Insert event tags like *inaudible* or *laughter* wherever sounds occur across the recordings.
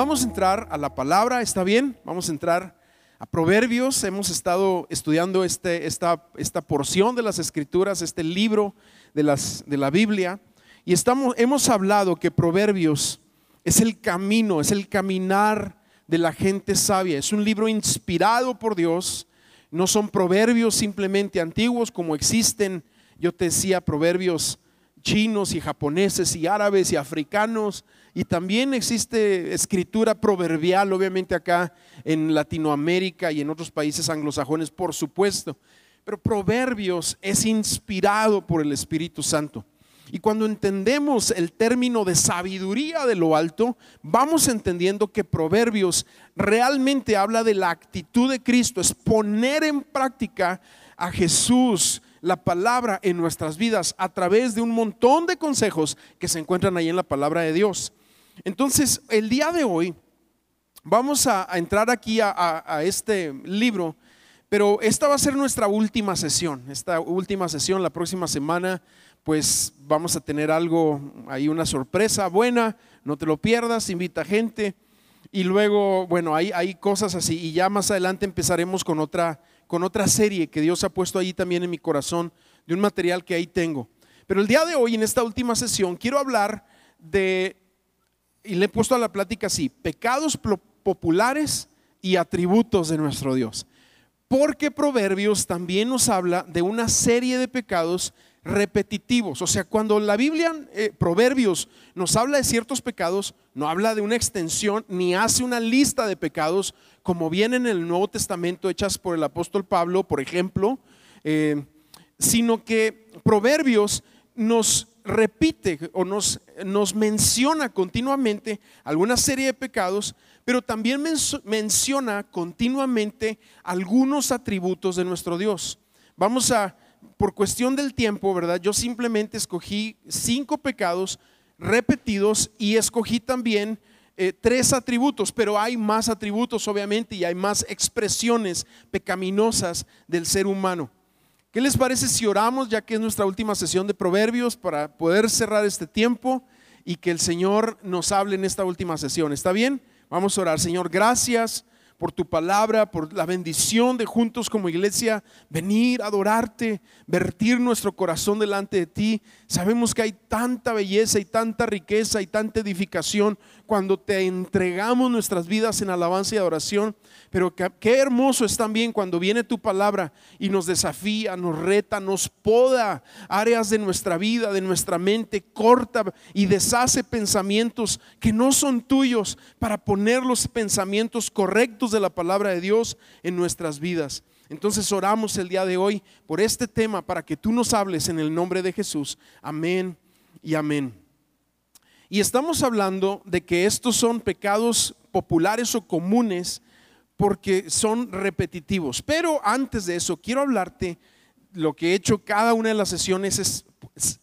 vamos a entrar a la palabra, ¿está bien? Vamos a entrar a Proverbios. Hemos estado estudiando este, esta, esta porción de las escrituras, este libro de, las, de la Biblia. Y estamos, hemos hablado que Proverbios es el camino, es el caminar de la gente sabia. Es un libro inspirado por Dios. No son proverbios simplemente antiguos como existen, yo te decía, proverbios chinos y japoneses y árabes y africanos. Y también existe escritura proverbial, obviamente acá en Latinoamérica y en otros países anglosajones, por supuesto. Pero Proverbios es inspirado por el Espíritu Santo. Y cuando entendemos el término de sabiduría de lo alto, vamos entendiendo que Proverbios realmente habla de la actitud de Cristo, es poner en práctica a Jesús, la palabra en nuestras vidas a través de un montón de consejos que se encuentran ahí en la palabra de Dios. Entonces, el día de hoy vamos a, entrar aquí a, este libro, pero esta va a ser nuestra última sesión. Esta última sesión, la próxima semana, pues vamos a tener algo ahí, una sorpresa buena, no te lo pierdas, invita gente. Y luego, bueno, hay, hay cosas así. Y ya más adelante empezaremos con otra, con otra serie que Dios ha puesto ahí también en mi corazón, de un material que ahí tengo. Pero el día de hoy, en esta última sesión, quiero hablar de y le he puesto a la plática así, pecados populares y atributos de nuestro Dios. Porque Proverbios también nos habla de una serie de pecados repetitivos. O sea, cuando la Biblia, eh, Proverbios, nos habla de ciertos pecados, no habla de una extensión ni hace una lista de pecados como viene en el Nuevo Testamento hechas por el apóstol Pablo, por ejemplo, eh, sino que Proverbios nos repite o nos, nos menciona continuamente alguna serie de pecados, pero también menciona continuamente algunos atributos de nuestro Dios. Vamos a, por cuestión del tiempo, ¿verdad? Yo simplemente escogí cinco pecados repetidos y escogí también eh, tres atributos, pero hay más atributos obviamente y hay más expresiones pecaminosas del ser humano. ¿Qué les parece si oramos, ya que es nuestra última sesión de proverbios, para poder cerrar este tiempo y que el Señor nos hable en esta última sesión? ¿Está bien? Vamos a orar. Señor, gracias por tu palabra, por la bendición de juntos como iglesia, venir, adorarte, vertir nuestro corazón delante de ti. Sabemos que hay tanta belleza y tanta riqueza y tanta edificación cuando te entregamos nuestras vidas en alabanza y adoración. Pero qué hermoso es también cuando viene tu palabra y nos desafía, nos reta, nos poda áreas de nuestra vida, de nuestra mente, corta y deshace pensamientos que no son tuyos para poner los pensamientos correctos de la palabra de Dios en nuestras vidas. Entonces oramos el día de hoy por este tema para que tú nos hables en el nombre de Jesús. Amén y amén. Y estamos hablando de que estos son pecados populares o comunes porque son repetitivos. Pero antes de eso, quiero hablarte, lo que he hecho cada una de las sesiones es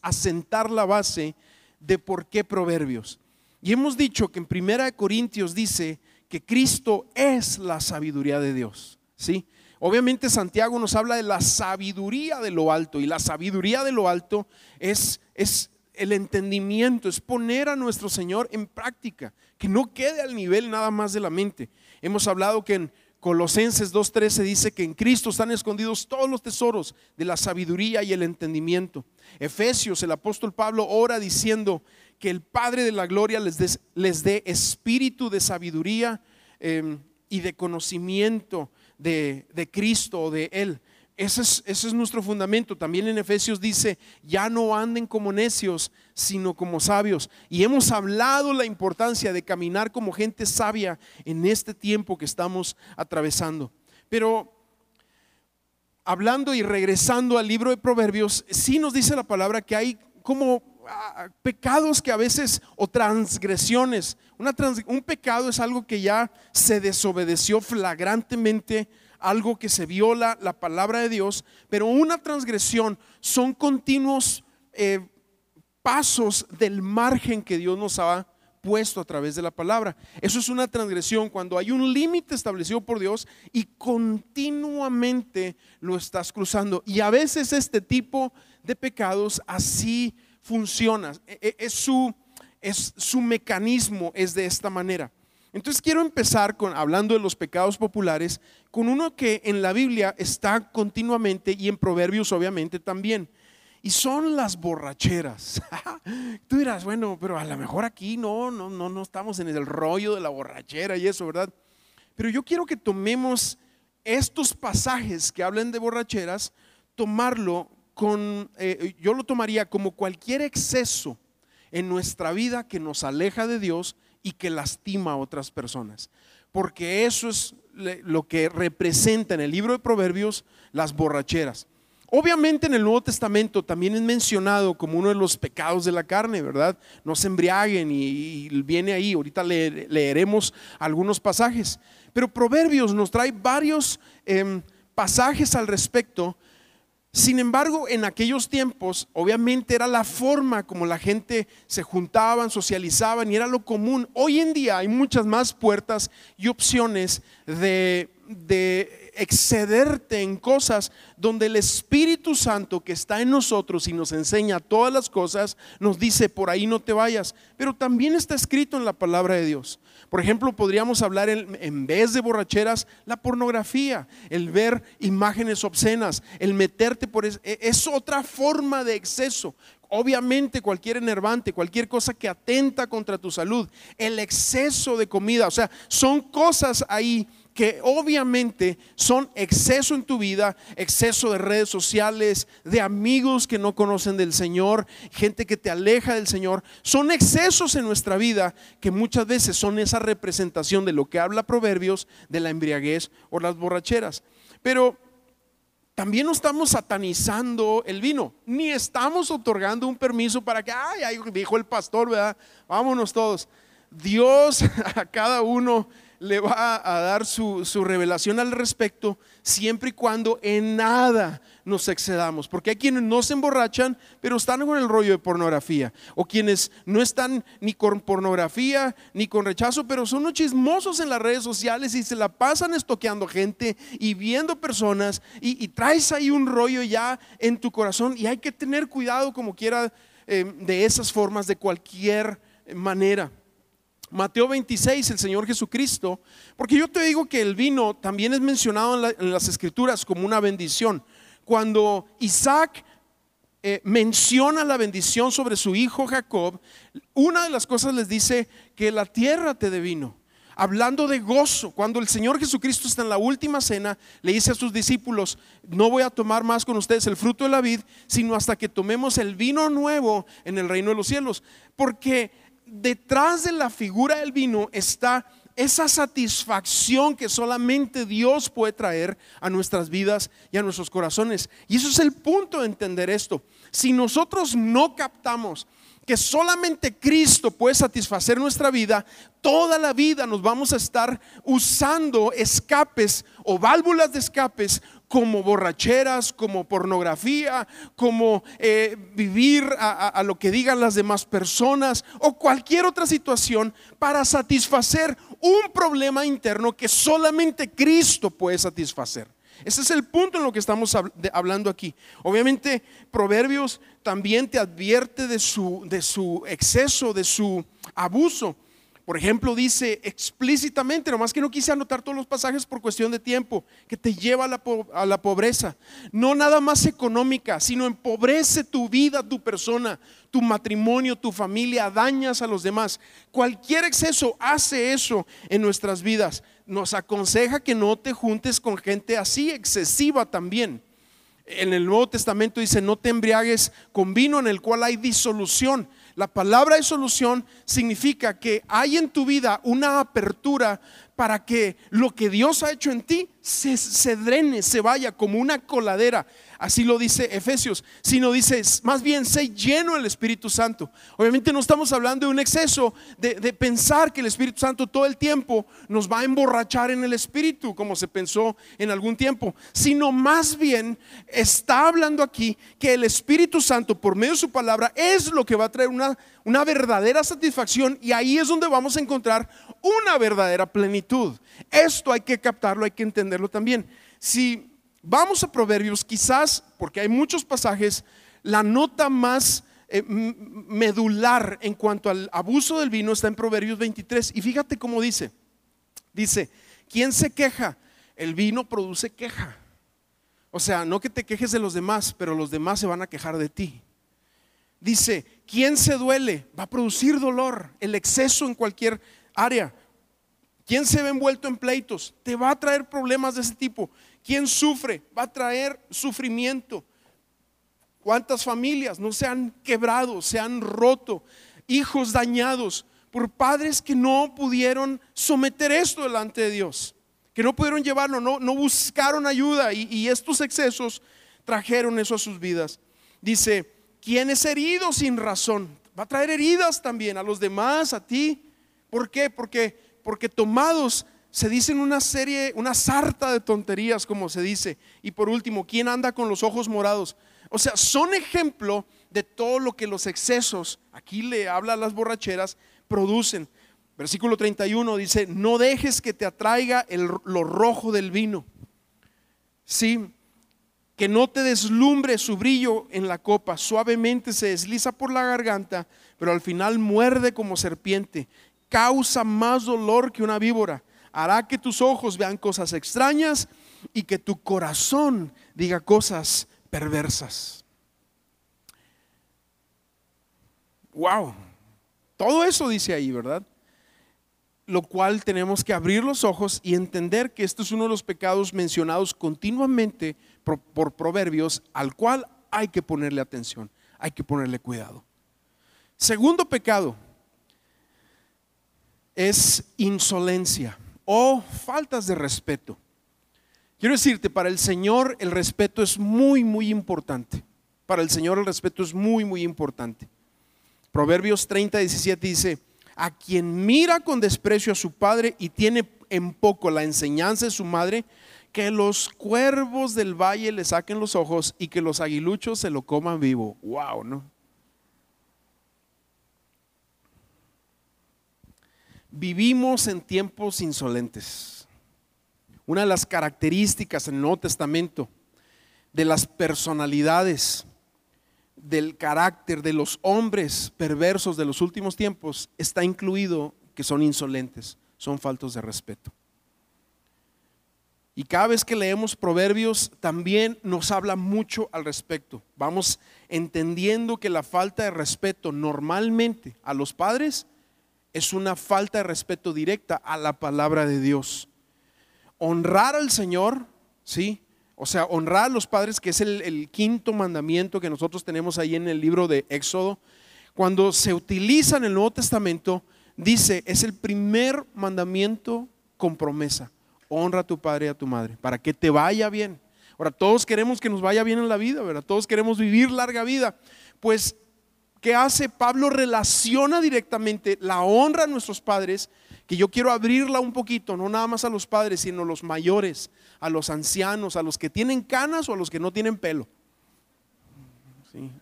asentar la base de por qué proverbios. Y hemos dicho que en Primera de Corintios dice que Cristo es la sabiduría de Dios, ¿sí? Obviamente Santiago nos habla de la sabiduría de lo alto y la sabiduría de lo alto es, es el entendimiento, es poner a nuestro Señor en práctica, que no quede al nivel nada más de la mente. Hemos hablado que en Colosenses 2.13 dice que en Cristo están escondidos todos los tesoros de la sabiduría y el entendimiento. Efesios, el apóstol Pablo ora diciendo que el Padre de la Gloria les, les dé espíritu de sabiduría em, y de conocimiento de, de Cristo o de Él. Ese es, nuestro fundamento. También en Efesios dice, ya no anden como necios, sino como sabios. Y hemos hablado la importancia de caminar como gente sabia en este tiempo que estamos atravesando. Pero hablando y regresando al libro de Proverbios, sí nos dice la palabra que hay como ah, pecados que a veces, o transgresiones. un pecado es algo que ya se desobedeció flagrantemente algo que se viola la palabra de Dios, pero una transgresión son continuos eh, pasos del margen que Dios nos ha puesto a través de la palabra. Eso es una transgresión cuando hay un límite establecido por Dios y continuamente lo estás cruzando. Y a veces este tipo de pecados así funciona. E, e, es su, es su mecanismo, es de esta manera. Entonces quiero empezar con hablando de los pecados populares con uno que en la Biblia está continuamente y en Proverbios obviamente también. Y son las borracheras. *laughs* Tú dirás, bueno, pero a lo mejor aquí no, no, no, no estamos en el rollo de la borrachera y eso, ¿verdad? Pero yo quiero que tomemos estos pasajes que hablan de borracheras, tomarlo con, eh, yo lo tomaría como cualquier exceso en nuestra vida que nos aleja de Dios y que lastima a otras personas. Porque eso es lo que representa en el libro de Proverbios las borracheras. Obviamente en el Nuevo Testamento también es mencionado como uno de los pecados de la carne, ¿verdad? No se embriaguen y, viene ahí, ahorita leeremos algunos pasajes. Pero Proverbios nos trae varios em, pasajes al respecto. Sin embargo, en aquellos tiempos, obviamente era la forma como la gente se juntaban, socializaban y era lo común. Hoy en día hay muchas más puertas y opciones de, de excederte en cosas donde el Espíritu Santo que está en nosotros y nos enseña todas las cosas, nos dice, por ahí no te vayas. Pero también está escrito en la palabra de Dios. Por ejemplo, podríamos hablar en, vez de borracheras, la pornografía, el ver imágenes obscenas, el meterte por... Es, es otra forma de exceso. Obviamente cualquier enervante, cualquier cosa que atenta contra tu salud, el exceso de comida, o sea, son cosas ahí que obviamente son exceso en tu vida, exceso de redes sociales, de amigos que no conocen del Señor, gente que te aleja del Señor, son excesos en nuestra vida que muchas veces son esa representación de lo que habla Proverbios, de la embriaguez o las borracheras. Pero también no estamos satanizando el vino, ni estamos otorgando un permiso para que, ay, dijo el pastor, ¿verdad? Vámonos todos. Dios *laughs* a cada uno le va a dar su, revelación al respecto, siempre y cuando en nada nos excedamos. Porque hay quienes no se emborrachan, pero están con el rollo de pornografía. O quienes no están ni con pornografía, ni con rechazo, pero son unos chismosos en las redes sociales y se la pasan estoqueando gente y viendo personas y, traes ahí un rollo ya en tu corazón. Y hay que tener cuidado como quiera eh, de esas formas, de cualquier manera. Mateo 26, el Señor Jesucristo, porque yo te digo que el vino también es mencionado en, las escrituras como una bendición. Cuando Isaac eh, menciona la bendición sobre su hijo Jacob, una de las cosas les dice que la tierra te de vino. Hablando de gozo, cuando el Señor Jesucristo está en la última cena, le dice a sus discípulos, no voy a tomar más con ustedes el fruto de la vid, sino hasta que tomemos el vino nuevo en el reino de los cielos. Porque detrás de la figura del vino está esa satisfacción que solamente Dios puede traer a nuestras vidas y a nuestros corazones. Y eso es el punto de entender esto. Si nosotros no captamos que solamente Cristo puede satisfacer nuestra vida, toda la vida nos vamos a estar usando escapes o válvulas de escapes como borracheras, como pornografía, como eh, vivir a, lo que digan las demás personas o cualquier otra situación para satisfacer un problema interno que solamente Cristo puede satisfacer. Ese es el punto en lo que estamos hablando aquí. Obviamente, Proverbios también te advierte de su, exceso, de su abuso. Por ejemplo, dice explícitamente, nomás que no quise anotar todos los pasajes por cuestión de tiempo, que te lleva a la, pobreza. No nada más económica, sino empobrece tu vida, tu persona, tu matrimonio, tu familia, dañas a los demás. Cualquier exceso hace eso en nuestras vidas. Nos aconseja que no te juntes con gente así, excesiva también. En el Nuevo Testamento dice, no te embriagues con vino en el cual hay disolución la palabra de solución significa que hay en tu vida una apertura para que lo que Dios ha hecho en ti se, drene, se vaya como una coladera así lo dice Efesios, sino dice más bien sé lleno del Espíritu Santo. Obviamente no estamos hablando de un exceso de, de, pensar que el Espíritu Santo todo el tiempo nos va a emborrachar en el Espíritu, como se pensó en algún tiempo, sino más bien está hablando aquí que el Espíritu Santo por medio de su palabra es lo que va a traer una, una verdadera satisfacción y ahí es donde vamos a encontrar una verdadera plenitud. Esto hay que captarlo, hay que entenderlo también. Si Vamos a Proverbios, quizás, porque hay muchos pasajes, la nota más eh, medular en cuanto al abuso del vino está en Proverbios 23. Y fíjate cómo dice, Dice, ¿quién se queja? El vino produce queja. O sea, no que te quejes de los demás, pero los demás se van a quejar de ti. Dice, ¿quién se duele? Va a producir dolor, el exceso en cualquier área. ¿Quién se ve envuelto en pleitos? Te va a traer problemas de ese tipo. ¿Quién sufre? Va a traer sufrimiento. ¿Cuántas familias no se han quebrado, se han roto? Hijos dañados por padres que no pudieron someter esto delante de Dios, que no pudieron llevarlo, no, buscaron ayuda y, y estos excesos trajeron eso a sus vidas. Dice, ¿quién es herido sin razón? Va a traer heridas también a los demás, a ti. ¿Por qué? Porque, porque tomados se dicen una serie, una sarta de tonterías, como se dice. Y por último, ¿quién anda con los ojos morados? O sea, son ejemplo de todo lo que los excesos, aquí le habla a las borracheras, producen. Versículo 31 dice, no dejes que te atraiga el, lo rojo del vino. Sí, que no te deslumbre su brillo en la copa, suavemente se desliza por la garganta, pero al final muerde como serpiente, causa más dolor que una víbora, hará que tus ojos vean cosas extrañas y que tu corazón diga cosas perversas. Wow, todo eso dice ahí, ¿verdad? Lo cual tenemos que abrir los ojos y entender que esto es uno de los pecados mencionados continuamente por, por proverbios al cual hay que ponerle atención, hay que ponerle cuidado. Segundo pecado es insolencia o faltas de respeto. Quiero decirte, para el Señor el respeto es muy, muy importante. Para el Señor el respeto es muy, muy importante. Proverbios 30, 17 dice, a quien mira con desprecio a su padre y tiene en poco la enseñanza de su madre, que los cuervos del valle le saquen los ojos y que los aguiluchos se lo coman vivo. Wow, ¿no? Vivimos en tiempos insolentes. Una de las características en el Nuevo Testamento de las personalidades del carácter de los hombres perversos de los últimos tiempos está incluido que son insolentes, son faltos de respeto. Y cada vez que leemos proverbios también nos habla mucho al respecto. Vamos entendiendo que la falta de respeto normalmente a los padres es una falta de respeto directa a la palabra de Dios. Honrar al Señor, ¿sí? O sea, honrar a los padres, que es el, quinto mandamiento que nosotros tenemos ahí en el libro de Éxodo, cuando se utiliza en el Nuevo Testamento, dice, es el primer mandamiento con promesa. Honra a tu padre y a tu madre, para que te vaya bien. Ahora, todos queremos que nos vaya bien en la vida, ¿verdad? Todos queremos vivir larga vida. Pues, ¿qué hace? Pablo relaciona directamente la honra a nuestros padres que yo quiero abrirla un poquito, no nada más a los padres, sino a los mayores, a los ancianos, a los que tienen canas o a los que no tienen pelo.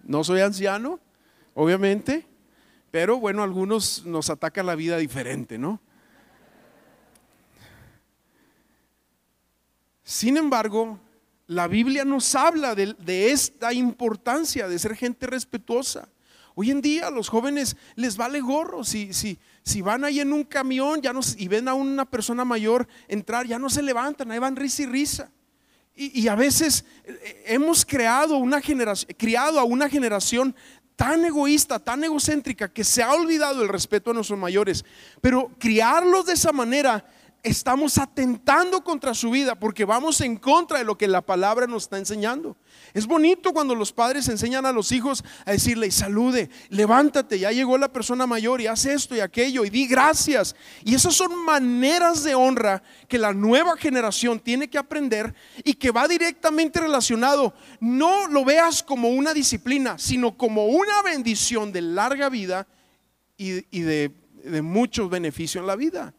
No soy anciano, obviamente, pero bueno, algunos nos atacan la vida diferente, ¿no? Sin embargo, la Biblia nos habla de, esta importancia de ser gente respetuosa. Hoy en día a los jóvenes les vale gorro si, si, si van ahí en un camión ya no, y ven a una persona mayor entrar, ya no se levantan, ahí van risa y risa. Y, a veces eh, hemos creado una generación, criado a una generación tan egoísta, tan egocéntrica, que se ha olvidado el respeto a nuestros mayores. Pero criarlos de esa manera estamos atentando contra su vida porque vamos en contra de lo que la palabra nos está enseñando. Es bonito cuando los padres enseñan a los hijos a decirle, salude, levántate, ya llegó la persona mayor y hace esto y aquello y di gracias. Y esas son maneras de honra que la nueva generación tiene que aprender y que va directamente relacionado. No lo veas como una disciplina, sino como una bendición de larga vida y, de, de muchos beneficios en la vida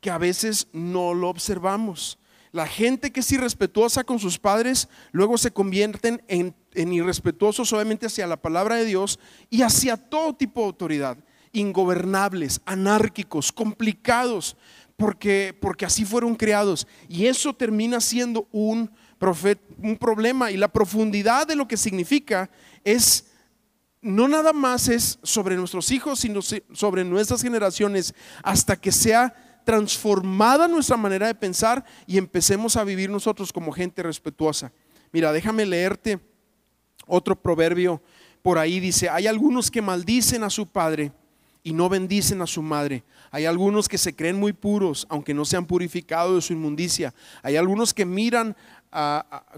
que a veces no lo observamos. La gente que es irrespetuosa con sus padres, luego se convierten en, irrespetuosos solamente hacia la palabra de Dios y hacia todo tipo de autoridad, ingobernables, anárquicos, complicados, porque, porque así fueron creados. Y eso termina siendo un, un problema. Y la profundidad de lo que significa es no nada más es sobre nuestros hijos, sino sobre nuestras generaciones, hasta que sea transformada nuestra manera de pensar y empecemos a vivir nosotros como gente respetuosa. Mira, déjame leerte otro proverbio por ahí. Dice, hay algunos que maldicen a su padre y no bendicen a su madre. Hay algunos que se creen muy puros, aunque no se han purificado de su inmundicia. Hay algunos que miran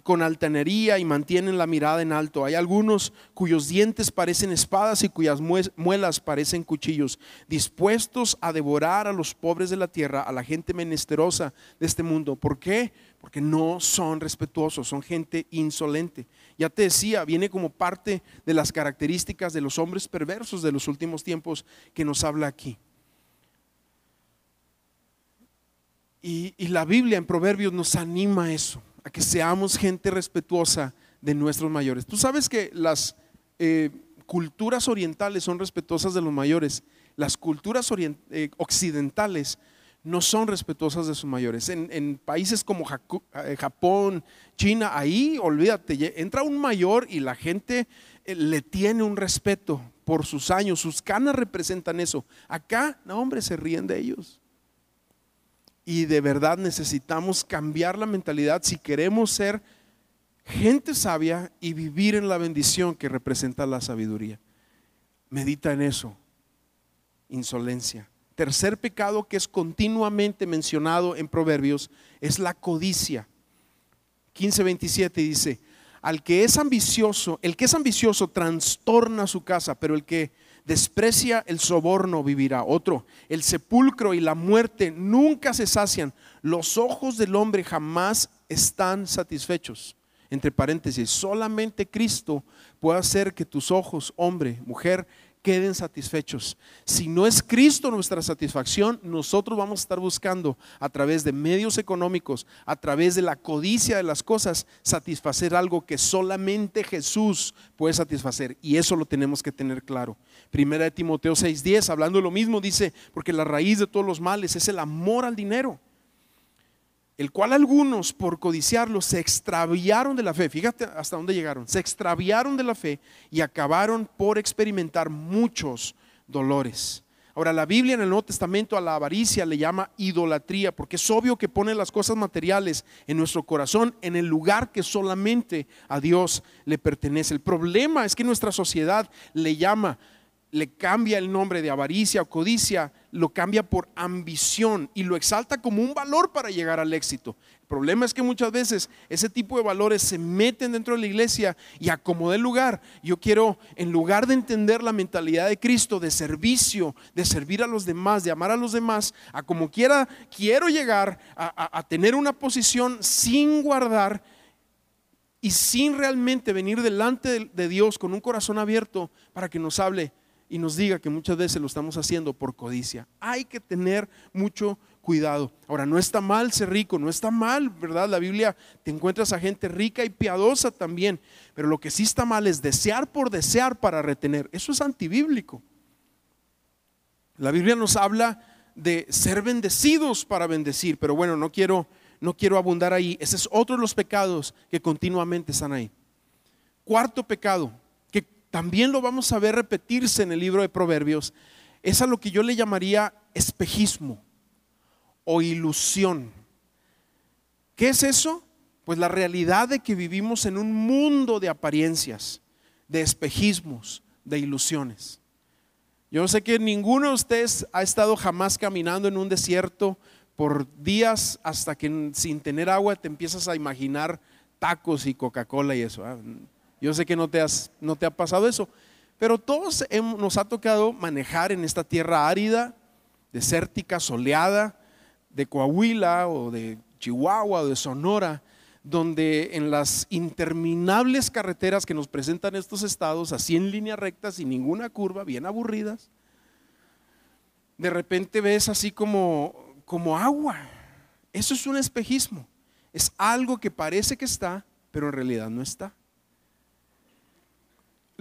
con altanería y mantienen la mirada en alto. Hay algunos cuyos dientes parecen espadas y cuyas muelas parecen cuchillos, dispuestos a devorar a los pobres de la tierra, a la gente menesterosa de este mundo. ¿Por qué? Porque no son respetuosos, son gente insolente. Ya te decía, viene como parte de las características de los hombres perversos de los últimos tiempos que nos habla aquí. Y, y la Biblia en Proverbios nos anima a eso a que seamos gente respetuosa de nuestros mayores. Tú sabes que las eh, culturas orientales son respetuosas de los mayores, las culturas eh, occidentales no son respetuosas de sus mayores. En, países como eh, Japón, China, ahí, olvídate, entra un mayor y la gente le tiene un respeto por sus años, sus canas representan eso. Acá, no, hombre, se ríen de ellos. Y de verdad necesitamos cambiar la mentalidad si queremos ser gente sabia y vivir en la bendición que representa la sabiduría. Medita en eso. Insolencia. Tercer pecado que es continuamente mencionado en Proverbios es la codicia. 15:27 dice, al que es ambicioso, el que es ambicioso trastorna su casa, pero el que desprecia el soborno vivirá. Otro, el sepulcro y la muerte nunca se sacian. Los ojos del hombre jamás están satisfechos. Entre paréntesis, solamente Cristo puede hacer que tus ojos, hombre, mujer, queden satisfechos. Si no es Cristo nuestra satisfacción, nosotros vamos a estar buscando a través de medios económicos, a través de la codicia de las cosas, satisfacer algo que solamente Jesús puede satisfacer. Y eso lo tenemos que tener claro. Primera de Timoteo 6:10, hablando de lo mismo, dice, porque la raíz de todos los males es el amor al dinero el cual algunos por codiciarlo se extraviaron de la fe. Fíjate hasta dónde llegaron. Se extraviaron de la fe y acabaron por experimentar muchos dolores. Ahora, la Biblia en el Nuevo Testamento a la avaricia le llama idolatría, porque es obvio que pone las cosas materiales en nuestro corazón en el lugar que solamente a Dios le pertenece. El problema es que nuestra sociedad le llama le cambia el nombre de avaricia o codicia, lo cambia por ambición y lo exalta como un valor para llegar al éxito. El problema es que muchas veces ese tipo de valores se meten dentro de la iglesia y acomoda el lugar. Yo quiero, en lugar de entender la mentalidad de Cristo, de servicio, de servir a los demás, de amar a los demás, a como quiera, quiero llegar a, tener una posición sin guardar y sin realmente venir delante de Dios con un corazón abierto para que nos hable y nos diga que muchas veces lo estamos haciendo por codicia. Hay que tener mucho cuidado. Ahora, no está mal ser rico, no está mal, ¿verdad? La Biblia te encuentras a gente rica y piadosa también, pero lo que sí está mal es desear por desear para retener. Eso es antibíblico. La Biblia nos habla de ser bendecidos para bendecir, pero bueno, no quiero no quiero abundar ahí. Ese es otro de los pecados que continuamente están ahí. Cuarto pecado, también lo vamos a ver repetirse en el libro de Proverbios, es a lo que yo le llamaría espejismo o ilusión. ¿Qué es eso? Pues la realidad de que vivimos en un mundo de apariencias, de espejismos, de ilusiones. Yo sé que ninguno de ustedes ha estado jamás caminando en un desierto por días hasta que sin tener agua te empiezas a imaginar tacos y Coca-Cola y eso. Yo sé que no te, ha pasado eso, pero todos nos ha tocado manejar en esta tierra árida, desértica, soleada, de Coahuila o de Chihuahua o de Sonora, donde en las interminables carreteras que nos presentan estos estados, así en línea recta, sin ninguna curva, bien aburridas, de repente ves así como agua. Eso es un espejismo. Es algo que parece que está, pero en realidad no está.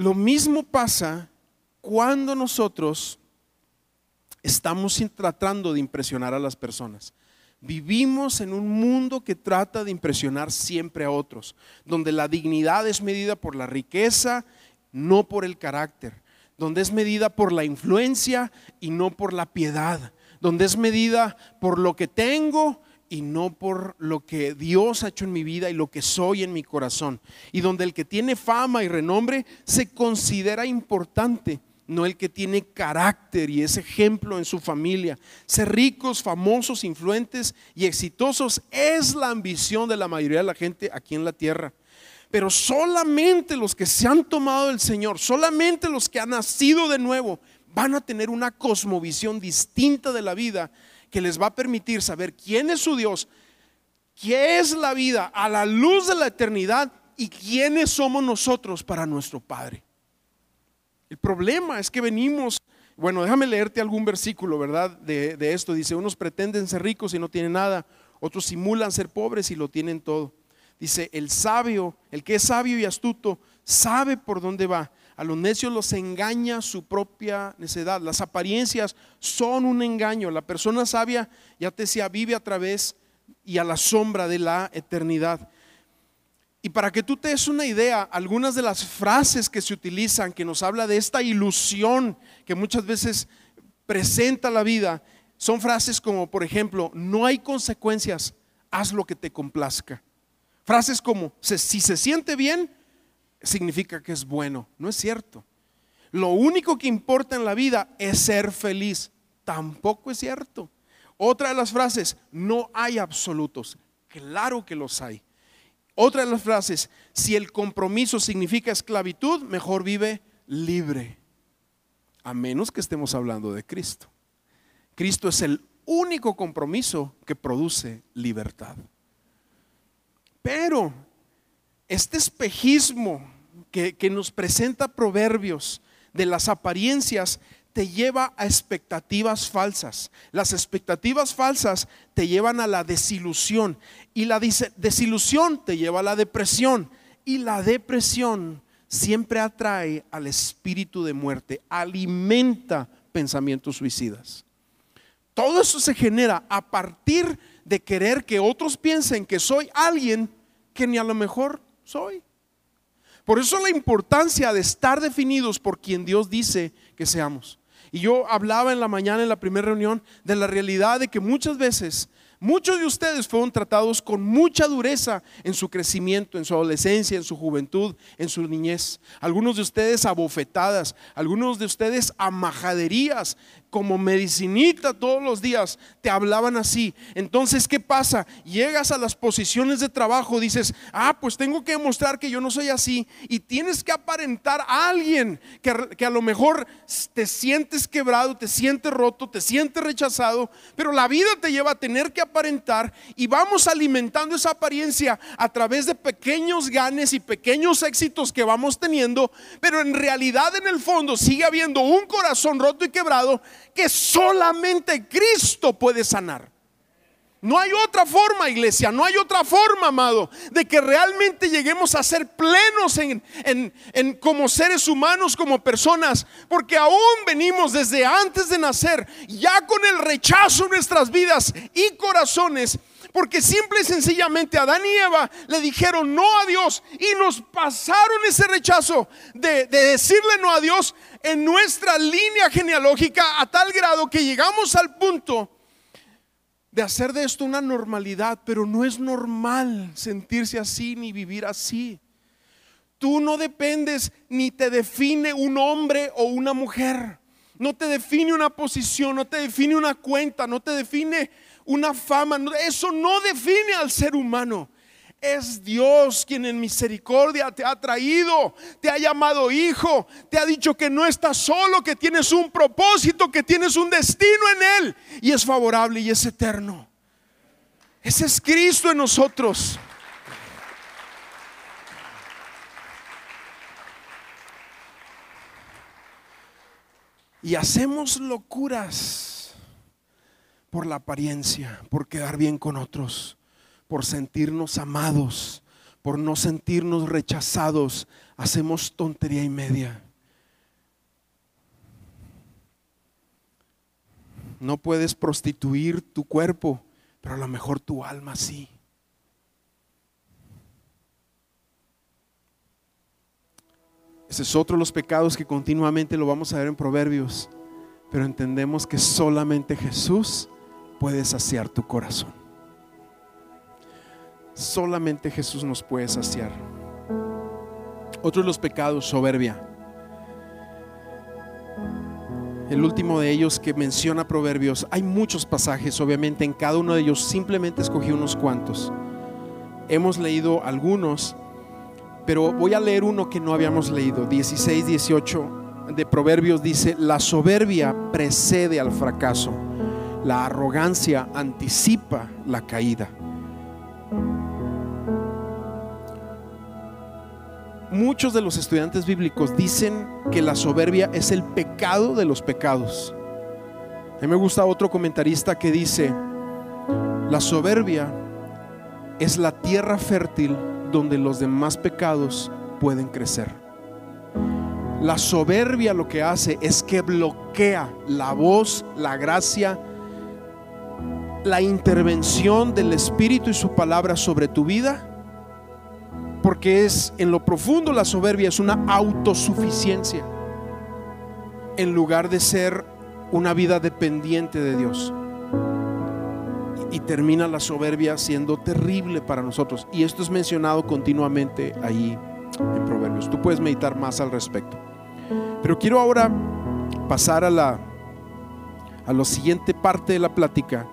Lo mismo pasa cuando nosotros estamos tratando de impresionar a las personas. Vivimos en un mundo que trata de impresionar siempre a otros, donde la dignidad es medida por la riqueza, no por el carácter, donde es medida por la influencia y no por la piedad, donde es medida por lo que tengo y no por lo que Dios ha hecho en mi vida y lo que soy en mi corazón. Y donde el que tiene fama y renombre se considera importante, no el que tiene carácter y es ejemplo en su familia. Ser ricos, famosos, influentes y exitosos es la ambición de la mayoría de la gente aquí en la tierra. Pero solamente los que se han tomado del Señor, solamente los que han nacido de nuevo, van a tener una cosmovisión distinta de la vida que les va a permitir saber quién es su Dios, qué es la vida a la luz de la eternidad y quiénes somos nosotros para nuestro Padre. El problema es que venimos, bueno, déjame leerte algún versículo, ¿verdad? De, de esto. Dice, unos pretenden ser ricos y no tienen nada, otros simulan ser pobres y lo tienen todo. Dice, el sabio, el que es sabio y astuto, sabe por dónde va a los necios los engaña su propia necedad. Las apariencias son un engaño. La persona sabia, ya te decía, vive a través y a la sombra de la eternidad. Y para que tú te des una idea, algunas de las frases que se utilizan, que nos habla de esta ilusión que muchas veces presenta la vida, son frases como, por ejemplo, no hay consecuencias, haz lo que te complazca. Frases como, si se siente bien, significa que es bueno. No es cierto. Lo único que importa en la vida es ser feliz. Tampoco es cierto. Otra de las frases, no hay absolutos. Claro que los hay. Otra de las frases, si el compromiso significa esclavitud, mejor vive libre. A menos que estemos hablando de Cristo. Cristo es el único compromiso que produce libertad. Pero este espejismo que, nos presenta proverbios de las apariencias te lleva a expectativas falsas. Las expectativas falsas te llevan a la desilusión y la desilusión te lleva a la depresión y la depresión siempre atrae al espíritu de muerte, alimenta pensamientos suicidas. Todo eso se genera a partir de querer que otros piensen que soy alguien que ni a lo mejor soy. Por eso la importancia de estar definidos por quien Dios dice que seamos. Y yo hablaba en la mañana en la primera reunión de la realidad de que muchas veces muchos de ustedes fueron tratados con mucha dureza en su crecimiento, en su adolescencia, en su juventud, en su niñez. Algunos de ustedes abofetadas, algunos de ustedes a majaderías, como medicinita todos los días, te hablaban así. Entonces, ¿qué pasa? Llegas a las posiciones de trabajo, dices, ah, pues tengo que demostrar que yo no soy así. Y tienes que aparentar a alguien que, a lo mejor te sientes quebrado, te sientes roto, te sientes rechazado, pero la vida te lleva a tener que aparentar y vamos alimentando esa apariencia a través de pequeños ganes y pequeños éxitos que vamos teniendo, pero en realidad en el fondo sigue habiendo un corazón roto y quebrado que solamente Cristo puede sanar. No hay otra forma, iglesia, no hay otra forma, amado, de que realmente lleguemos a ser plenos en, en, como seres humanos, como personas, porque aún venimos desde antes de nacer, ya con el rechazo en nuestras vidas y corazones, porque simple y sencillamente Adán y Eva le dijeron no a Dios y nos pasaron ese rechazo de, de decirle no a Dios en nuestra línea genealógica a tal grado que llegamos al punto de hacer de esto una normalidad, pero no es normal sentirse así ni vivir así. Tú no dependes ni te define un hombre o una mujer. No te define una posición, no te define una cuenta, no te define una fama. Eso no define al ser humano. Es Dios quien en misericordia te ha traído, te ha llamado hijo, te ha dicho que no estás solo, que tienes un propósito, que tienes un destino en Él y es favorable y es eterno. Ese es Cristo en nosotros. Y hacemos locuras por la apariencia, por quedar bien con otros por sentirnos amados, por no sentirnos rechazados, hacemos tontería y media. No puedes prostituir tu cuerpo, pero a lo mejor tu alma sí. Ese es otro de los pecados que continuamente lo vamos a ver en Proverbios. pero entendemos que solamente Jesús puede saciar tu corazón. Solamente Jesús nos puede saciar. Otro de los pecados, soberbia. El último de ellos que menciona Proverbios, hay muchos pasajes, obviamente, en cada uno de ellos simplemente escogí unos cuantos. Hemos leído algunos, pero voy a leer uno que no habíamos leído, 16, 18 de Proverbios dice, la soberbia precede al fracaso, la arrogancia anticipa la caída. Muchos de los estudiantes bíblicos dicen que la soberbia es el pecado de los pecados. A mí me gusta otro comentarista que dice, la soberbia es la tierra fértil donde los demás pecados pueden crecer. La soberbia lo que hace es que bloquea la voz, la gracia, la intervención del Espíritu y su palabra sobre tu vida. Porque es en lo profundo la soberbia es una autosuficiencia en lugar de ser una vida dependiente de Dios. Y termina la soberbia siendo terrible para nosotros. Y esto es mencionado continuamente ahí en Proverbios. Tú puedes meditar más al respecto. Pero quiero ahora pasar a la, a la siguiente parte de la plática.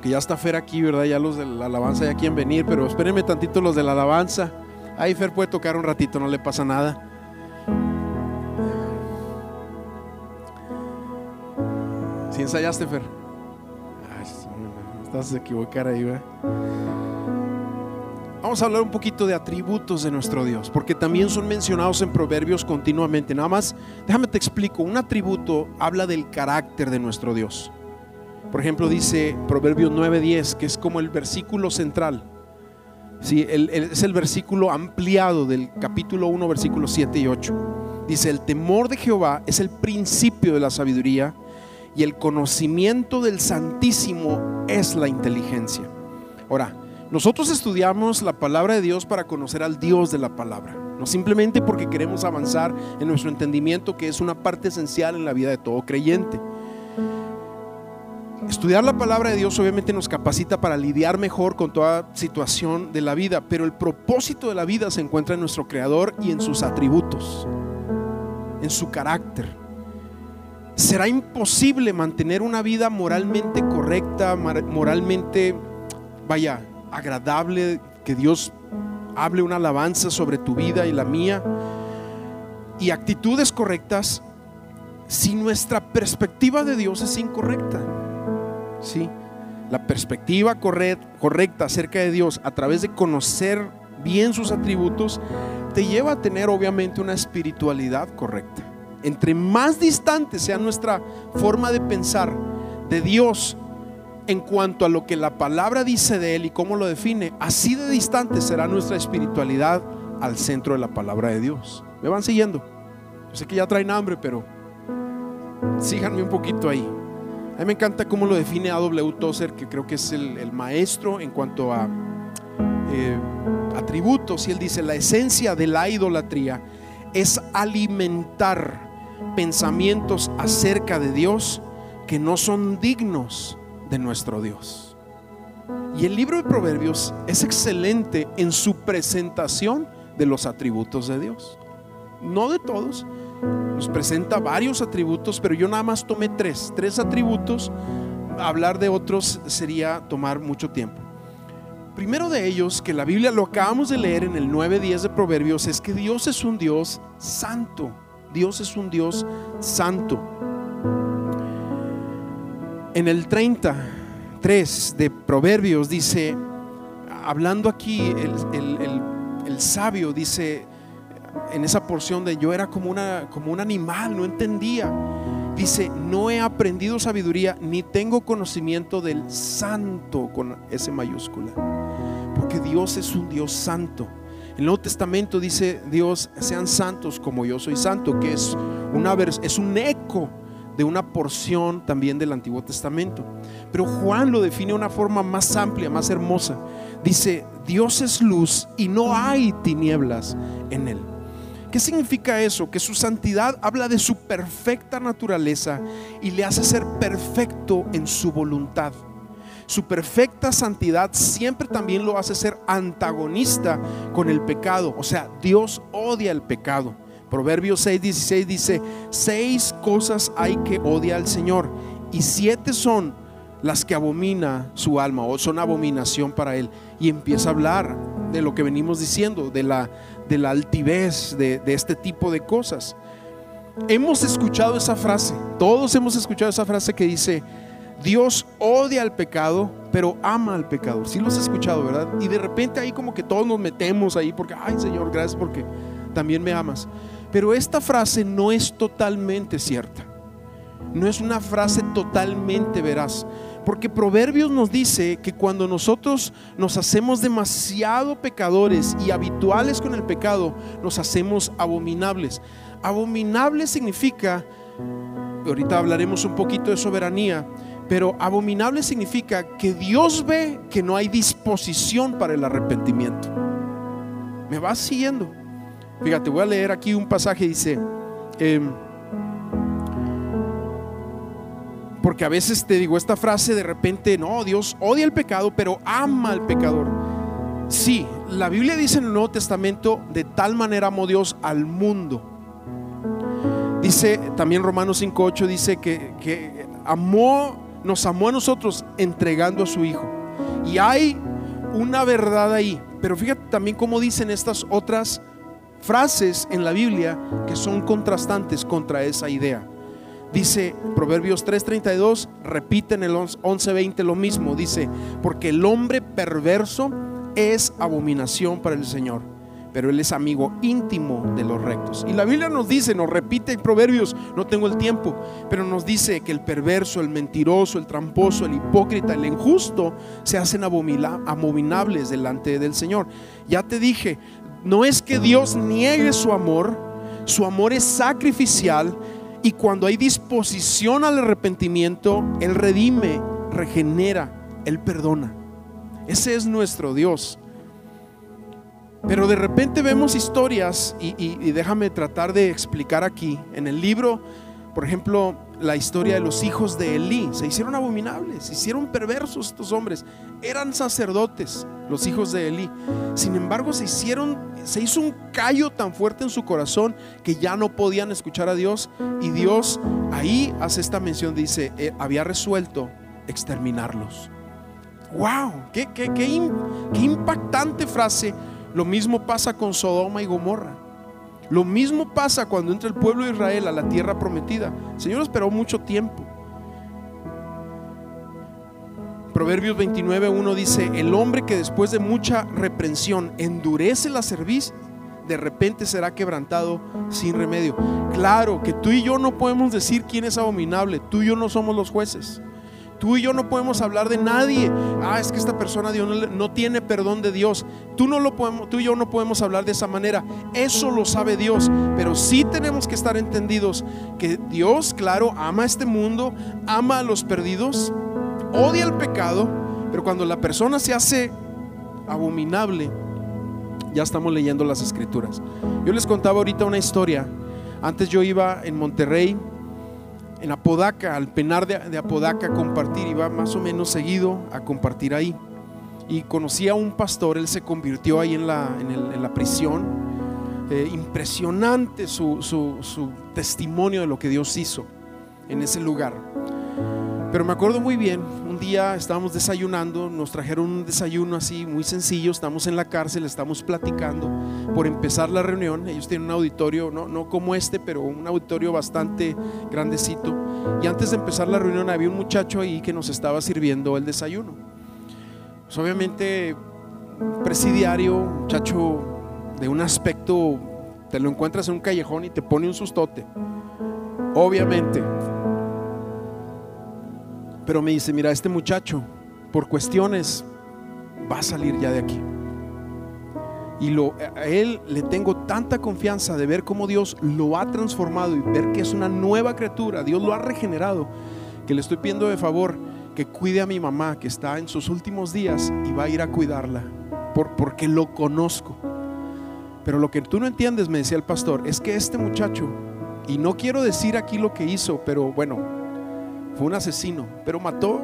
Aunque ya está Fer aquí, ¿verdad? Ya los de la alabanza ya quieren venir, pero espérenme tantito los de la alabanza. Ahí Fer puede tocar un ratito, no le pasa nada. Si ensayaste, Fer. Ay, estás equivocar ahí, ¿verdad? Vamos a hablar un poquito de atributos de nuestro Dios, porque también son mencionados en Proverbios continuamente. Nada más, déjame te explico, un atributo habla del carácter de nuestro Dios. Por ejemplo, dice Proverbios 9:10, que es como el versículo central. Sí, es el versículo ampliado del capítulo 1, versículos 7 y 8. Dice, el temor de Jehová es el principio de la sabiduría y el conocimiento del Santísimo es la inteligencia. Ahora, nosotros estudiamos la palabra de Dios para conocer al Dios de la palabra, no simplemente porque queremos avanzar en nuestro entendimiento, que es una parte esencial en la vida de todo creyente. Estudiar la palabra de Dios obviamente nos capacita para lidiar mejor con toda situación de la vida, pero el propósito de la vida se encuentra en nuestro Creador y en sus atributos, en su carácter. Será imposible mantener una vida moralmente correcta, moralmente, vaya, agradable, que Dios hable una alabanza sobre tu vida y la mía y actitudes correctas si nuestra perspectiva de Dios es incorrecta. ¿Sí? La perspectiva correcta acerca de Dios a través de conocer bien sus atributos te lleva a tener obviamente una espiritualidad correcta. Entre más distante sea nuestra forma de pensar de Dios en cuanto a lo que la palabra dice de Él y cómo lo define, así de distante será nuestra espiritualidad al centro de la palabra de Dios. ¿Me van siguiendo? Yo sé que ya traen hambre, pero síganme un poquito ahí. A mí me encanta cómo lo define A.W. Tozer, que creo que es el, maestro en cuanto a eh, atributos. Y él dice, la esencia de la idolatría es alimentar pensamientos acerca de Dios que no son dignos de nuestro Dios. Y el libro de Proverbios es excelente en su presentación de los atributos de Dios. No de todos, nos presenta varios atributos, pero yo nada más tomé tres, tres atributos. Hablar de otros sería tomar mucho tiempo. Primero de ellos, que la Biblia lo acabamos de leer en el 9.10 de Proverbios, es que Dios es un Dios santo. Dios es un Dios santo. En el 33 de Proverbios dice, hablando aquí el, sabio dice en esa porción de yo era como, una, como un animal, no entendía. Dice, no he aprendido sabiduría ni tengo conocimiento del santo con S mayúscula. Porque Dios es un Dios santo. El Nuevo Testamento dice Dios, sean santos como yo soy santo, que es, una, es un eco de una porción también del Antiguo Testamento. Pero Juan lo define de una forma más amplia, más hermosa. Dice, Dios es luz y no hay tinieblas en él. ¿Qué significa eso? Que su santidad habla de su perfecta naturaleza y le hace ser perfecto en su voluntad. Su perfecta santidad siempre también lo hace ser antagonista con el pecado. O sea, Dios odia el pecado. Proverbios 6:16 dice, seis cosas hay que odia al Señor y siete son las que abomina su alma o son abominación para él. Y empieza a hablar de lo que venimos diciendo, de la, de la altivez, de, este tipo de cosas. Hemos escuchado esa frase, todos hemos escuchado esa frase que dice, Dios odia al pecado, pero ama al pecador. Sí lo has escuchado, ¿verdad? Y de repente ahí como que todos nos metemos ahí porque, ay Señor, gracias porque también me amas. Pero esta frase no es totalmente cierta. No es una frase totalmente veraz. Porque Proverbios nos dice que cuando nosotros nos hacemos demasiado pecadores y habituales con el pecado, nos hacemos abominables. Abominable significa, ahorita hablaremos un poquito de soberanía, pero abominable significa que Dios ve que no hay disposición para el arrepentimiento. ¿Me vas siguiendo? Fíjate, voy a leer aquí un pasaje, dice... Em, porque a veces te digo esta frase de repente, no, Dios odia el pecado, pero ama al pecador. Sí, la Biblia dice en el Nuevo Testamento, de tal manera amó Dios al mundo. Dice también Romanos 5.8, dice que, que amó, nos amó a nosotros entregando a su Hijo. Y hay una verdad ahí, pero fíjate también cómo dicen estas otras frases en la Biblia que son contrastantes contra esa idea. Dice Proverbios 3:32, repite en el 11:20 lo mismo, dice, porque el hombre perverso es abominación para el Señor, pero Él es amigo íntimo de los rectos. Y la Biblia nos dice, nos repite en Proverbios, no tengo el tiempo, pero nos dice que el perverso, el mentiroso, el tramposo, el hipócrita, el injusto, se hacen abominables delante del Señor. Ya te dije, no es que Dios niegue su amor, su amor es sacrificial y cuando hay disposición al arrepentimiento, Él redime, regenera, Él perdona. Ese es nuestro Dios. Pero de repente vemos historias y, déjame tratar de explicar aquí. En el libro, por ejemplo, la historia de los hijos de Elí. Se hicieron abominables, se hicieron perversos estos hombres. Eran sacerdotes, los hijos de Elí. Sin embargo, se hicieron, se hizo un callo tan fuerte en su corazón que ya no podían escuchar a Dios. Y Dios ahí hace esta mención, dice, eh, había resuelto exterminarlos. ¡Wow! Qué, qué, qué impactante frase! Lo mismo pasa con Sodoma y Gomorra. Lo mismo pasa cuando entra el pueblo de Israel a la tierra prometida. El Señor esperó mucho tiempo. Proverbios 29.1 dice, el hombre que después de mucha reprensión endurece la cerviz, de repente será quebrantado sin remedio. Claro que tú y yo no podemos decir quién es abominable, tú y yo no somos los jueces. Tú y yo no podemos hablar de nadie. Ah, es que esta persona Dios no, tiene perdón de Dios. Tú, no lo podemos, tú y yo no podemos hablar de esa manera. Eso lo sabe Dios. Pero sí tenemos que estar entendidos que Dios, claro, ama a este mundo, ama a los perdidos, odia el pecado. Pero cuando la persona se hace abominable, ya estamos leyendo las escrituras. Yo les contaba ahorita una historia. Antes yo iba en Monterrey en Apodaca, al penar de, Apodaca a compartir, iba más o menos seguido a compartir ahí. Y conocí a un pastor, él se convirtió ahí en la, en la prisión. Eh, impresionante su, su, su testimonio de lo que Dios hizo en ese lugar. Pero me acuerdo muy bien, día estábamos desayunando, nos trajeron un desayuno así muy sencillo, estamos en la cárcel, estamos platicando por empezar la reunión, ellos tienen un auditorio, no, no como este, pero un auditorio bastante grandecito, y antes de empezar la reunión había un muchacho ahí que nos estaba sirviendo el desayuno. Pues obviamente presidiario, muchacho de un aspecto, te lo encuentras en un callejón y te pone un sustote. Obviamente pero me dice, mira, este muchacho, por cuestiones, va a salir ya de aquí. Y lo, a él le tengo tanta confianza de ver cómo Dios lo ha transformado y ver que es una nueva criatura, Dios lo ha regenerado, que le estoy pidiendo de favor que cuide a mi mamá que está en sus últimos días y va a ir a cuidarla, por, porque lo conozco. Pero lo que tú no entiendes, me decía el pastor, es que este muchacho, y no quiero decir aquí lo que hizo, pero bueno, fue un asesino, pero mató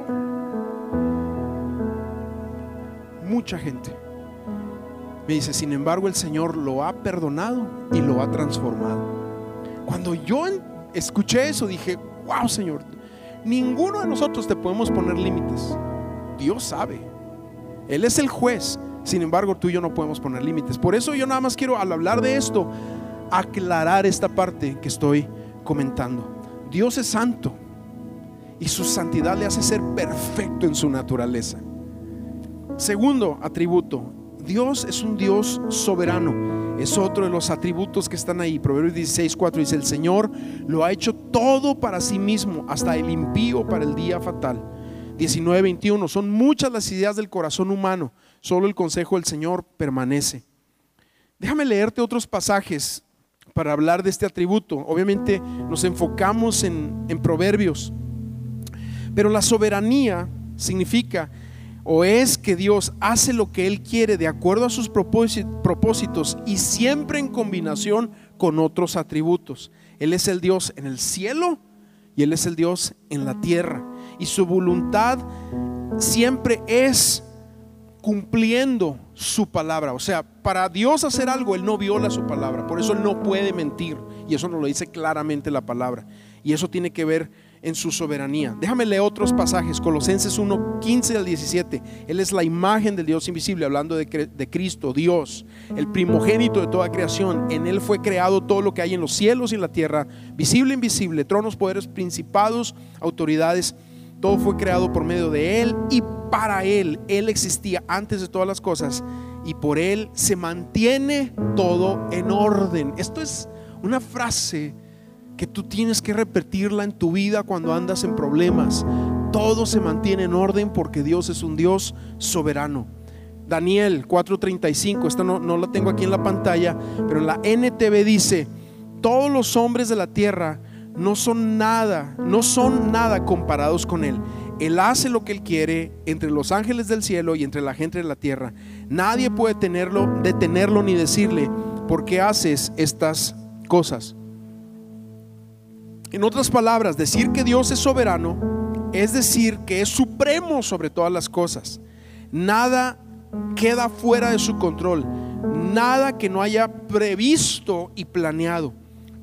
mucha gente. Me dice, sin embargo, el Señor lo ha perdonado y lo ha transformado. Cuando yo escuché eso, dije, wow, Señor, ninguno de nosotros te podemos poner límites. Dios sabe. Él es el juez. Sin embargo, tú y yo no podemos poner límites. Por eso yo nada más quiero, al hablar de esto, aclarar esta parte que estoy comentando. Dios es santo y su santidad le hace ser perfecto en su naturaleza. Segundo atributo, Dios es un Dios soberano. Es otro de los atributos que están ahí. Proverbios 16, 4 dice, el Señor lo ha hecho todo para sí mismo, hasta el impío para el día fatal. 19, 21, son muchas las ideas del corazón humano, solo el consejo del Señor permanece. Déjame leerte otros pasajes para hablar de este atributo. Obviamente nos enfocamos en, en proverbios, pero la soberanía significa o es que Dios hace lo que Él quiere de acuerdo a sus propósitos y siempre en combinación con otros atributos. Él es el Dios en el cielo y Él es el Dios en la tierra. Y su voluntad siempre es cumpliendo su palabra. O sea, para Dios hacer algo, Él no viola su palabra. Por eso Él no puede mentir. Y eso nos lo dice claramente la palabra. Y eso tiene que ver en su soberanía. Déjame leer otros pasajes, Colosenses 1, 15 al 17. Él es la imagen del Dios invisible, hablando de, de, Cristo, Dios, el primogénito de toda creación. En Él fue creado todo lo que hay en los cielos y en la tierra, visible e invisible, tronos, poderes, principados, autoridades. Todo fue creado por medio de Él y para Él. Él existía antes de todas las cosas y por Él se mantiene todo en orden. Esto es una frase que tú tienes que repetirla en tu vida cuando andas en problemas. Todo se mantiene en orden porque Dios es un Dios soberano. Daniel 4:35, esta no, la tengo aquí en la pantalla, pero en la NTV dice, todos los hombres de la tierra no son nada, no son nada comparados con Él. Él hace lo que Él quiere entre los ángeles del cielo y entre la gente de la tierra. Nadie puede tenerlo, detenerlo ni decirle, ¿por qué haces estas cosas? En otras palabras, decir que Dios es soberano es decir que es supremo sobre todas las cosas. Nada queda fuera de su control. Nada que no haya previsto y planeado.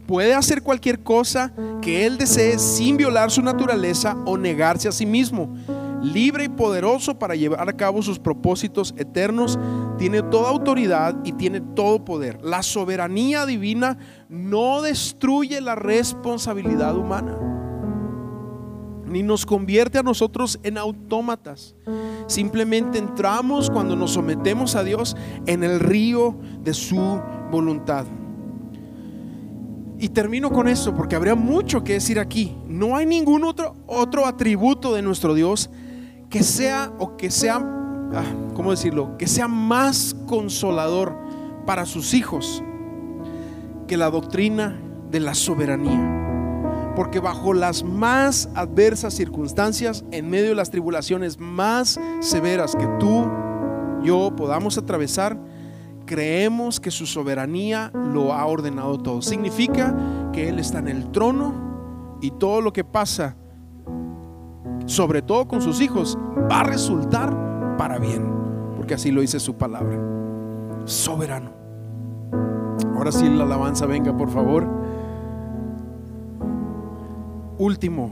Puede hacer cualquier cosa que Él desee sin violar su naturaleza o negarse a sí mismo libre y poderoso para llevar a cabo sus propósitos eternos, tiene toda autoridad y tiene todo poder. La soberanía divina no destruye la responsabilidad humana, ni nos convierte a nosotros en autómatas. Simplemente entramos cuando nos sometemos a Dios en el río de su voluntad. Y termino con esto porque habría mucho que decir aquí. No hay ningún otro, otro atributo de nuestro Dios que sea o que sea, ah, ¿cómo decirlo? Que sea más consolador para sus hijos que la doctrina de la soberanía. Porque bajo las más adversas circunstancias, en medio de las tribulaciones más severas que tú, yo podamos atravesar, creemos que su soberanía lo ha ordenado todo. Significa que Él está en el trono y todo lo que pasa sobre todo con sus hijos, va a resultar para bien, porque así lo dice su palabra. Soberano. Ahora sí la alabanza venga, por favor. Último,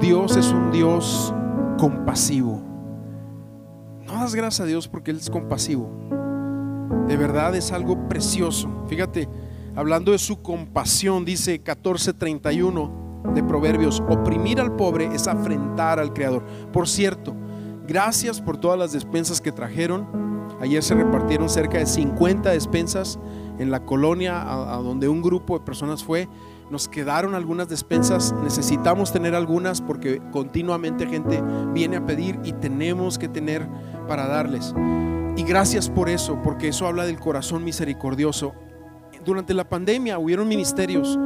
Dios es un Dios compasivo. No das gracias a Dios porque Él es compasivo. De verdad es algo precioso. Fíjate, hablando de su compasión, dice 1431 de Proverbios, oprimir al pobre es afrentar al Creador. Por cierto, gracias por todas las despensas que trajeron. Ayer se repartieron cerca de 50 despensas en la colonia a, donde un grupo de personas fue. Nos quedaron algunas despensas, necesitamos tener algunas porque continuamente gente viene a pedir y tenemos que tener para darles. Y gracias por eso, porque eso habla del corazón misericordioso durante la pandemia hubieron ministerios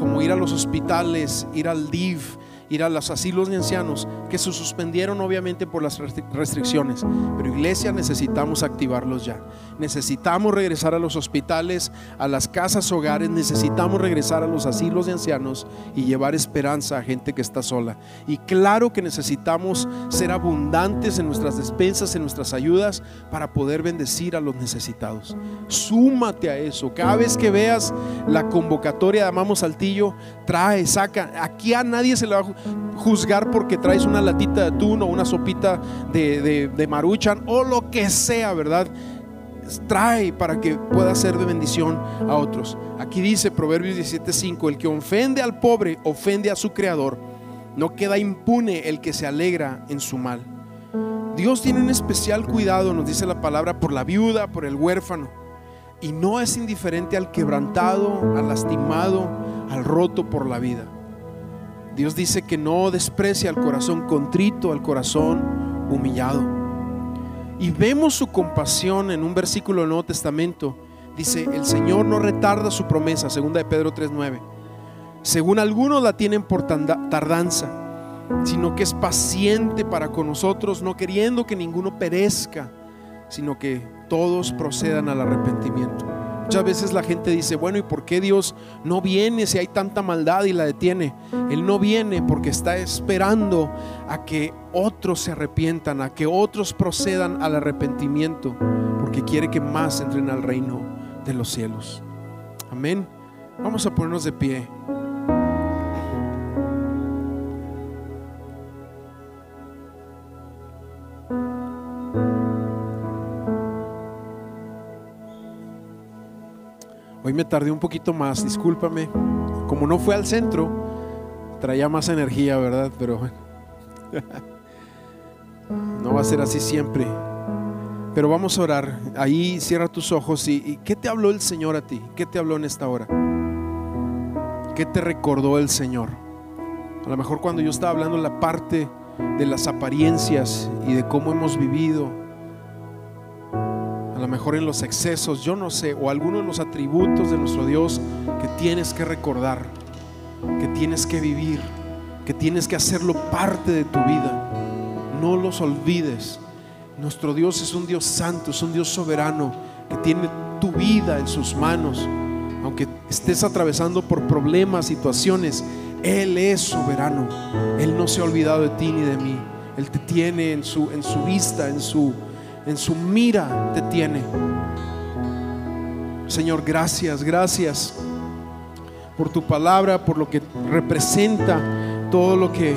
como ir a los hospitales, ir al DIV ir a los asilos de ancianos que se suspendieron obviamente por las restricciones, pero iglesia necesitamos activarlos ya. Necesitamos regresar a los hospitales, a las casas hogares, necesitamos regresar a los asilos de ancianos y llevar esperanza a gente que está sola. Y claro que necesitamos ser abundantes en nuestras despensas, en nuestras ayudas para poder bendecir a los necesitados. Súmate a eso. Cada vez que veas la convocatoria de Amamos Saltillo, trae, saca. Aquí a nadie se le va a juzgar porque traes una latita de atún o una sopita de, de, maruchan o lo que sea, ¿verdad? trae para que pueda ser de bendición a otros. Aquí dice Proverbios 17:5, el que ofende al pobre ofende a su creador. No queda impune el que se alegra en su mal. Dios tiene un especial cuidado, nos dice la palabra, por la viuda, por el huérfano. Y no es indiferente al quebrantado, al lastimado, al roto por la vida. Dios dice que no desprecia al corazón contrito, al corazón humillado. Y vemos su compasión en un versículo del Nuevo Testamento. Dice, el Señor no retarda su promesa, segunda de Pedro 3.9. Según algunos la tienen por tardanza, sino que es paciente para con nosotros, no queriendo que ninguno perezca, sino que todos procedan al arrepentimiento. Muchas veces la gente dice, bueno, ¿y por qué Dios no viene si hay tanta maldad y la detiene? Él no viene porque está esperando a que otros se arrepientan, a que otros procedan al arrepentimiento, porque quiere que más entren al reino de los cielos. Amén. Vamos a ponernos de pie. Hoy me tardé un poquito más, discúlpame. Como no fue al centro, traía más energía, ¿verdad? Pero *laughs* no va a ser así siempre. Pero vamos a orar. Ahí cierra tus ojos y, ¿qué te habló el Señor a ti? ¿Qué te habló en esta hora? ¿Qué te recordó el Señor? A lo mejor cuando yo estaba hablando la parte de las apariencias y de cómo hemos vivido, mejor en los excesos, yo no sé, o algunos de los atributos de nuestro Dios que tienes que recordar, que tienes que vivir, que tienes que hacerlo parte de tu vida. No los olvides. Nuestro Dios es un Dios santo, es un Dios soberano, que tiene tu vida en sus manos. Aunque estés atravesando por problemas, situaciones, Él es soberano. Él no se ha olvidado de ti ni de mí. Él te tiene en su, en su vista, en su en su mira te tiene. Señor, gracias, gracias por tu palabra, por lo que representa todo lo que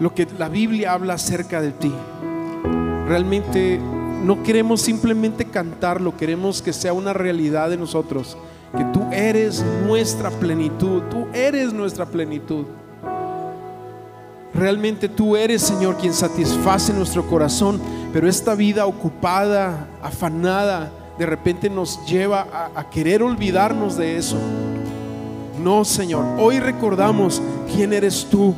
lo que la Biblia habla acerca de ti. Realmente no queremos simplemente cantarlo, queremos que sea una realidad de nosotros, que tú eres nuestra plenitud, tú eres nuestra plenitud. Realmente tú eres, Señor, quien satisface nuestro corazón, pero esta vida ocupada, afanada, de repente nos lleva a, querer olvidarnos de eso. No, Señor, hoy recordamos quién eres tú.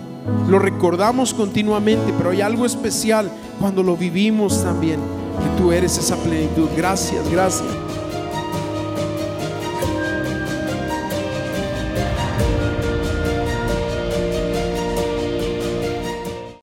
Lo recordamos continuamente, pero hay algo especial cuando lo vivimos también, que tú eres esa plenitud. Gracias, gracias.